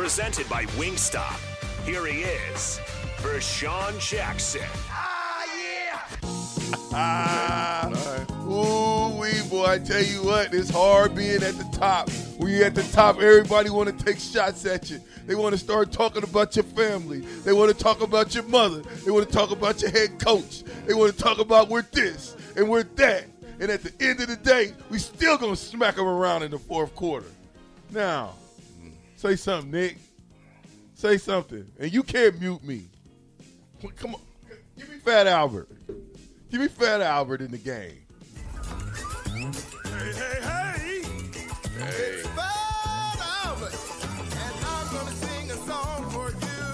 Presented by Wingstop. Here he is, Vershawn Jackson. Ah, yeah! ooh, wee boy! I tell you what, it's hard being at the top. When you're at the top, everybody want to take shots at you. They want to start talking about your family. They want to talk about your mother. They want to talk about your head coach. They want to talk about we're this and we're that. And at the end of the day, we still gonna smack them around in the fourth quarter. Now, say something, Nick. Say something, and you can't mute me. Come on, give me Fat Albert. Give me Fat Albert in the game. Hey, hey, hey! It's Fat Albert, and I'm gonna sing a song for you.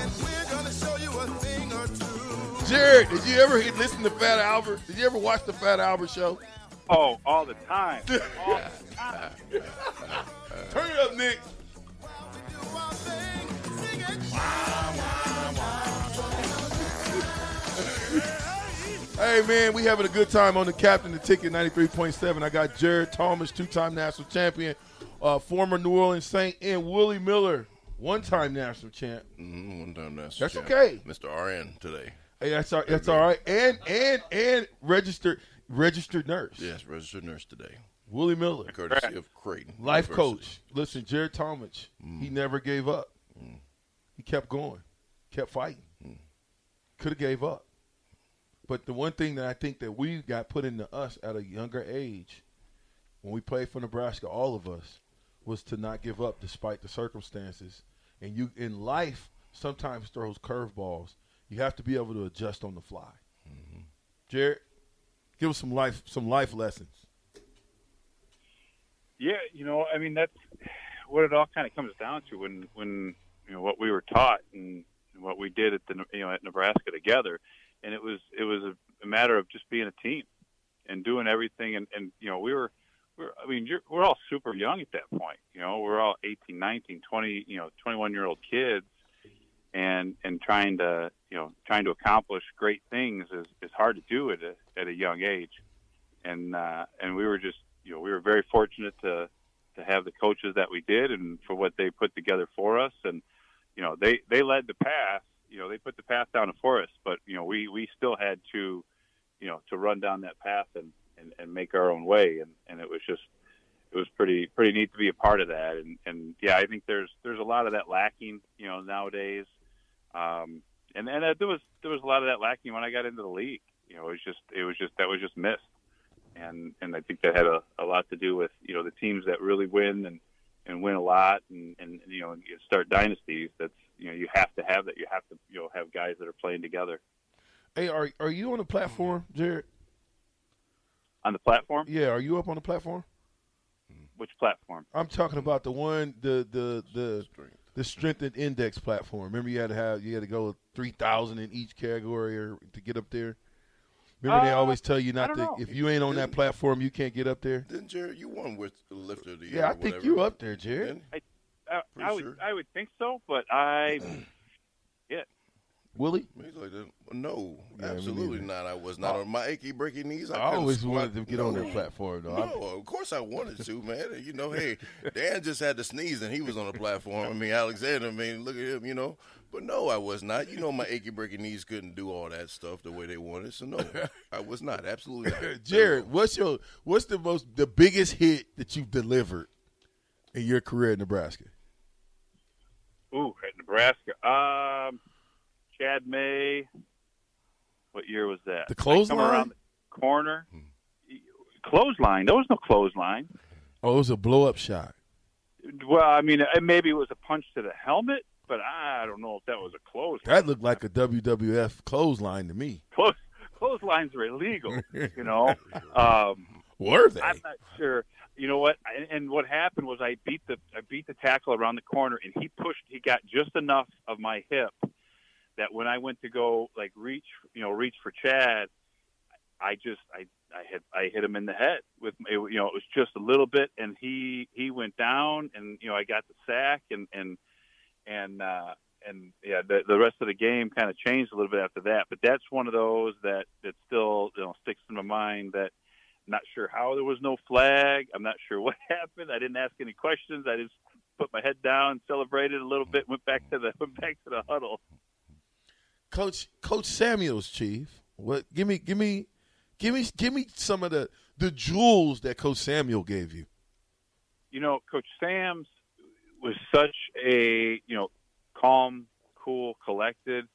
And we're gonna show you a thing or two. Jared, did you ever listen to Fat Albert? Did you ever watch the Fat Albert show? Oh, all the time. All the time. Turn it up, Nick. Do our thing, sing it. Hey man, we having a good time on the Captain the Ticket 93.7. I got Jared Tomich, two-time national champion, uh, former New Orleans Saint, and Willie Miller, one-time national champ. Mm, one time that's That's champ. okay. Mr. RN today. Hey, that's all, that's all right. And and and registered registered nurse. Yes, registered nurse today. Willie Miller, Courtesy of Creighton. life University. coach. Listen, Jared Tomich, he mm. never gave up. Mm. He kept going, kept fighting. Mm. Could have gave up. But the one thing that I think that we got put into us at a younger age, when we played for Nebraska, all of us, was to not give up despite the circumstances. And you in life sometimes throws curveballs. You have to be able to adjust on the fly. Mm-hmm. Jared, give us some life some life lessons. Yeah, you know, I mean that's what it all kind of comes down to when when you know what we were taught and what we did at the you know at Nebraska together, and it was it was a, a matter of just being a team and doing everything, and and you know we were. We're, I mean, you're, we're all super young at that point. You know, we're all 18, 19, 20, you know, 21 year old kids, and and trying to you know trying to accomplish great things is, is hard to do at a at a young age. And uh and we were just you know we were very fortunate to to have the coaches that we did and for what they put together for us. And you know they they led the path you know they put the path down for us but you know we we still had to you know to run down that path and and, and make our own way. And and it was just it was pretty pretty neat to be a part of that. And and yeah I think there's there's a lot of that lacking you know nowadays um and and uh, there was there was a lot of that lacking when I got into the league. You know it was just it was just that was just missed. And and I think that had a, a lot to do with you know the teams that really win and and win a lot and and you know and you start dynasties. That's you know you have to have that. You have to you know have guys that are playing together. Hey, are are you on the platform, Jared? on the platform? Yeah, are you up on the platform? which platform? I'm talking about the one the the the the strengthened index platform. Remember, you had to have you had to go three thousand in each category or, to get up there. Remember, they Uh, always tell you not to. know. If you ain't on that platform, you can't get up there. Then Jared, you won with the lifter of the year. Yeah, I think whatever. you up there, Jared. Didn't- I, I Pretty would sure. I would think so but I Willie, He's like. No, Yeah, absolutely not. I was not Oh. on my achy breaky knees. I, I, always squat. wanted to get on No. that platform, though. I'm- No, of course I wanted to, man. You know, hey, Dan just had to sneeze and he was on the platform. I mean, Alexander, I mean, look at him, you know. But no, I was not. You know, my achy breaky knees couldn't do all that stuff the way they wanted. So no, I was not. Absolutely not. Jared, what's your what's the most the biggest hit that you've delivered in your career at Nebraska? ooh at Nebraska um Chad May what year was that The I come clothesline? around the corner clothesline there was no clothesline Oh, it was a blow up shot. Well, I mean, maybe it was a punch to the helmet, but I don't know if that was a close. That looked like a WWF clothesline to me. Close clotheslines are illegal, you know. Um, Were they? I'm not sure. you know what? And, and what happened was I beat the I beat the tackle around the corner, and he pushed. He got just enough of my hip that when I went to go like reach, you know, reach for Chad, I just I I hit I hit him in the head with you know it was just a little bit, and he he went down, and you know I got the sack, and and and uh, and yeah, the the rest of the game kind of changed a little bit after that. But that's one of those that that still you know sticks in my mind that. I'm not sure how there was no flag. I'm not sure what happened. I didn't ask any questions. I just put my head down, celebrated a little bit, went back to the went back to the huddle. Coach Coach Samuels, Chief. What? Give me, give me, give me, give me some of the the jewels that Coach Samuel gave you. You know, Coach Sam's was such a you know calm, cool, collected,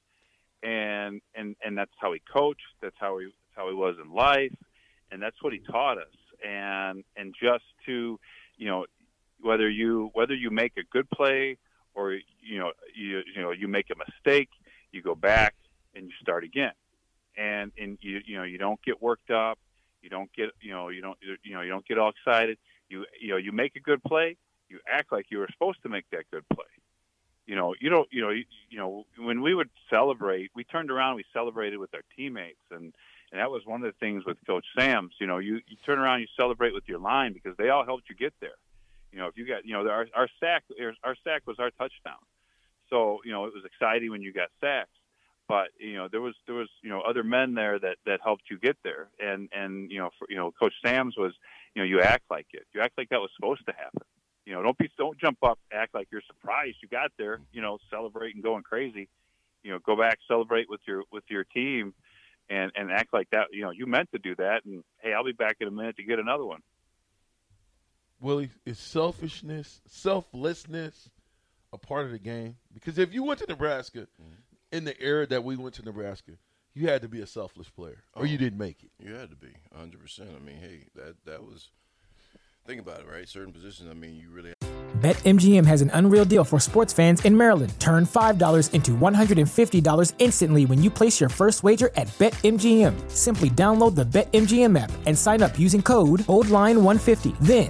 and and and that's how he coached. That's how he that's how he was in life, and that's what he taught us. And and just to you know whether you whether you make a good play or you know you you know you make a mistake you go back and you start again. And and you you know you don't get worked up. You don't get you know you don't you know you don't get all excited. You you know you make a good play. You act like you were supposed to make that good play. You know you don't you know you, you know when we would celebrate we turned around we celebrated with our teammates. And and that was one of the things with coach sam's you know you you turn around you celebrate with your line because they all helped you get there. You know if you got you know our our sack our sack was our touchdown so you know it was exciting when you got sacks, but you know there was there was you know other men there that that helped you get there, and and you know for, you know Coach Sam's was you know you act like it, you act like that was supposed to happen. You know don't be don't jump up, act like you're surprised you got there. You know celebrate and going crazy. You know go back celebrate with your with your team, and and act like that. You know you meant to do that, and hey I'll be back in a minute to get another one. Willie, is selfishness, selflessness a part of the game? Because if you went to Nebraska Mm-hmm. in the era that we went to Nebraska, you had to be a selfless player, or you Oh. didn't make it. You had to be 100. percent I mean, hey, that that was. Think about it, right? Certain positions. I mean, you really. BetMGM has an unreal deal for sports fans in Maryland. Turn $5 into $150 instantly when you place your first wager at BetMGM. Simply download the BetMGM app and sign up using code OldLine150. Then,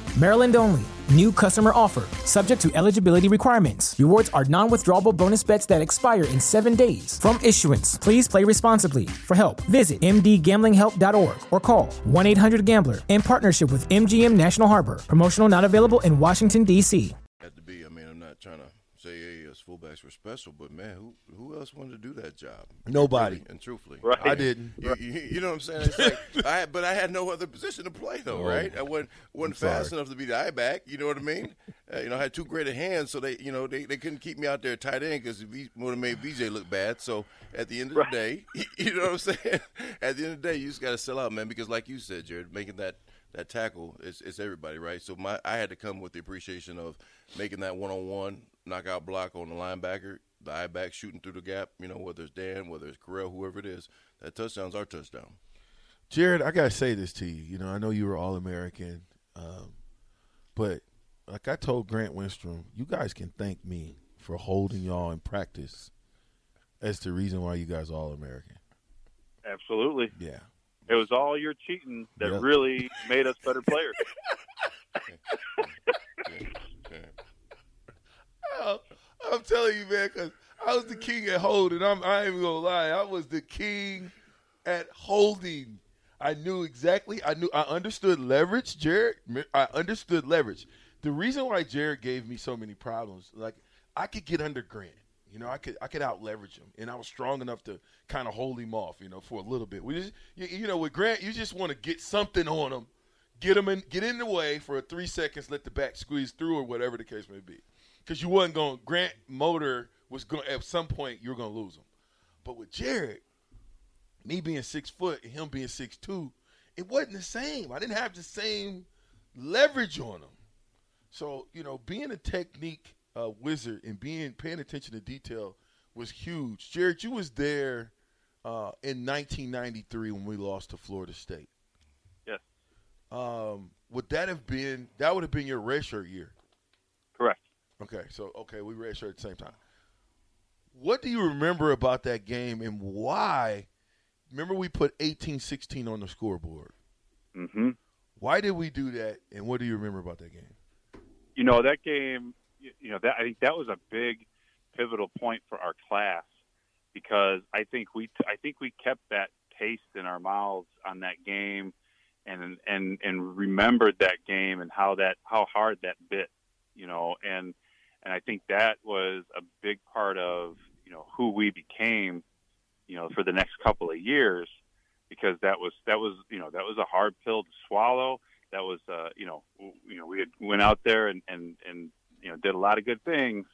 Maryland only. New customer offer. Subject to eligibility requirements. Rewards are non withdrawable bonus bets that expire in seven days. From issuance, please play responsibly. For help, visit mdgamblinghelp.org or call 1 800 Gambler in partnership with MGM National Harbor. Promotional not available in Washington, D.C. to be. I mean, I'm not trying to say, hey, us fullbacks were special, but man, who who else wanted to do that job? Nobody. Really and truthfully, Right. I didn't. You, you, you know what I'm saying? It's like, I but I had no other position to play though, Oh, right? I wasn't wasn't I'm fast sorry. enough to be the eye back. You know what I mean? Uh, you know, I had too great a hands, so they, you know, they, they couldn't keep me out there tight end because it would have made VJ look bad. So at the end of the day, you know what I'm saying? At the end of the day, you just got to sell out, man. Because like you said, Jared, making that that tackle is it's everybody, right? So my I had to come with the appreciation of making that one on one knockout block on the linebacker, the eye back shooting through the gap. You know, whether it's Dan, whether it's Correll, whoever it is, that touchdown's our touchdown. Jared, I gotta say this to you. You know, I know you were all American, um, but like I told Grant Wistrom, you guys can thank me for holding y'all in practice as the reason why you guys are all American. Absolutely, Yeah. it was all your cheating that Yep. really made us better players. I'm telling you, man, because I was the king at holding. I'm, I ain't even gonna lie. I was the king at holding. I knew exactly. I knew. I understood leverage, Jared. I understood leverage. The reason why Jared gave me so many problems, like I could get under Grant. You know, I could I could out leverage him, and I was strong enough to kind of hold him off. You know, for a little bit. We just, you, you know, with Grant, you just want to get something on him, get him in, get in the way for three seconds, let the back squeeze through, or whatever the case may be. Because you wasn't going. To Grant motor was going at some point you were going to lose him. But with Jared, me being six foot and him being six two, it wasn't the same. I didn't have the same leverage on him. So you know, being a technique uh, wizard and being paying attention to detail was huge. Jared, you was there uh, in 1993 when we lost to Florida State. Yes. Um, would that have been that would have been your redshirt year? Okay, so okay, we redshirt at the same time. What do you remember about that game and why? Remember we put 18-16 on the scoreboard. hmm Why did we do that? And what do you remember about that game? You know that game. you- You know that I think that was a big pivotal point for our class because I think we I think we kept that taste in our mouths on that game and and and remembered that game and how that how hard that bit you know and and I think that was a big part of you know who we became you know for the next couple of years because that was that was you know that was a hard pill to swallow. That was uh you know you know we had went out there and and and you know did a lot of good things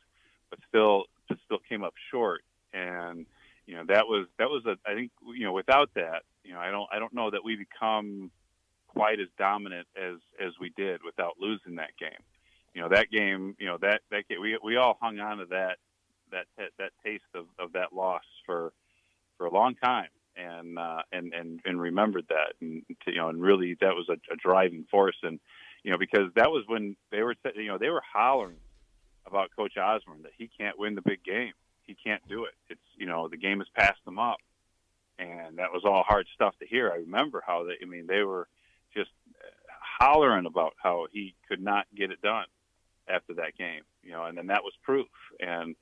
but still but still came up short. And you know that was that was a I think you know without that you know I don't I don't know that we become quite as dominant as as we did without losing that game know that game you know that that game, we we all hung on to that that that taste of of that loss for for a long time and uh and and and remembered that and to, you know and really that was a, a driving force. And you know because that was when they were you know they were hollering about coach Osborne that he can't win the big game. He can't do it. It's you know the game has passed him up. And that was all hard stuff to hear. I remember how they i mean they were just uh, hollering about how he could not get it done after that game you know and then that was proof and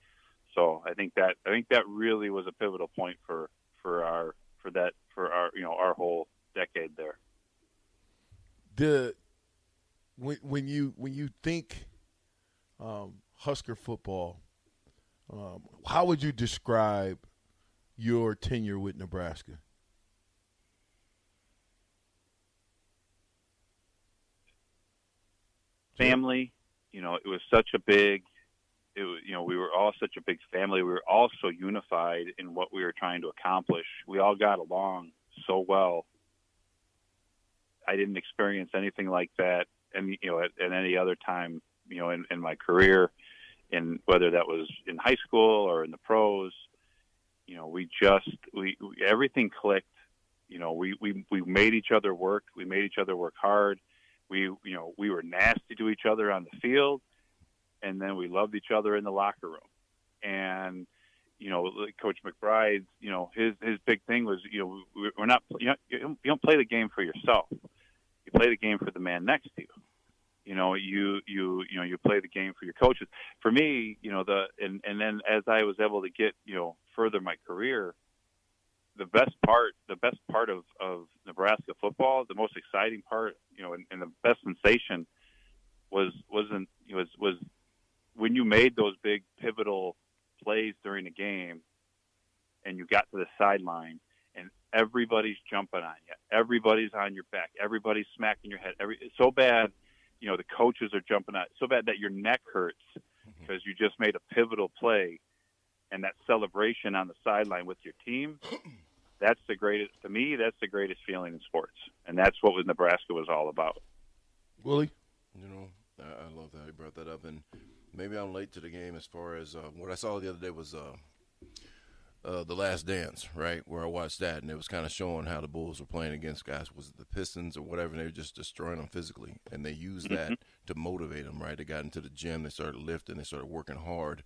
so i think that i think that really was a pivotal point for for our for that for our you know our whole decade there the when when you when you think um, Husker football, um, how would you describe your tenure with Nebraska? family you know it was such a big it was, you know we were all such a big family. We were all so unified in what we were trying to accomplish. We all got along so well. I didn't experience anything like that and you know at, at any other time you know in, in my career in whether that was in high school or in the pros. You know we just we, we everything clicked. You know we, we we made each other work. We made each other work hard we you know we were nasty to each other on the field and then we loved each other in the locker room. And you know coach mcbride's you know his his big thing was you know we- we're not you don't- you don't play the game for yourself. You play the game for the man next to you. You know you you you know you play the game for your coaches. For me you know the and and then as i was able to get you know further my career the best part the best part of of nebraska football the most exciting part you know and, and the best sensation was wasn't was was when you made those big pivotal plays during a game and you got to the sideline and everybody's jumping on you everybody's on your back everybody's smacking your head every it's so bad you know the coaches are jumping on so bad that your neck hurts mm-hmm. because you just made a pivotal play and that celebration on the sideline with your team that's the greatest to me that's the greatest feeling in sports and that's what was nebraska was all about Willie, You know, I, I love that you brought that up, and maybe I'm late to the game as far as uh, what I saw the other day was uh, uh, the Last Dance, right? Where I watched that, and it was kind of showing how the Bulls were playing against guys, was it the Pistons or whatever, and they were just destroying them physically, and they used that to motivate them, right? They got into the gym, they started lifting, they started working hard,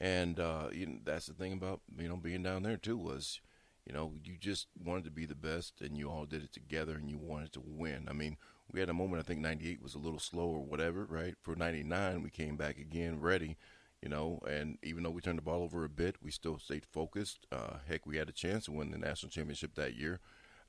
and uh, you know, that's the thing about you know being down there too was. You know, you just wanted to be the best, and you all did it together, and you wanted to win. I mean, we had a moment. I think '98 was a little slow or whatever, right? For '99, we came back again, ready, you know. And even though we turned the ball over a bit, we still stayed focused. Uh, heck, we had a chance to win the national championship that year,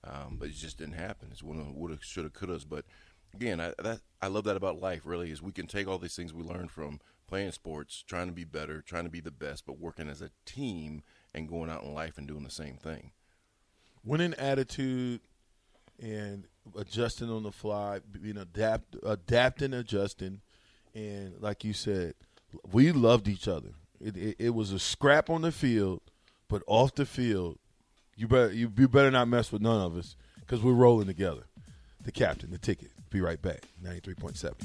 um, but it just didn't happen. It's one of woulda, shoulda, couldas. But again, I that I love that about life. Really, is we can take all these things we learned from playing sports, trying to be better, trying to be the best, but working as a team and going out in life and doing the same thing. winning attitude and adjusting on the fly, being adapt, adapting, adjusting, and like you said, we loved each other. It, it, it was a scrap on the field, but off the field, you better you, you better not mess with none of us because we're rolling together. The captain, the ticket. Be right back. Ninety three point seven.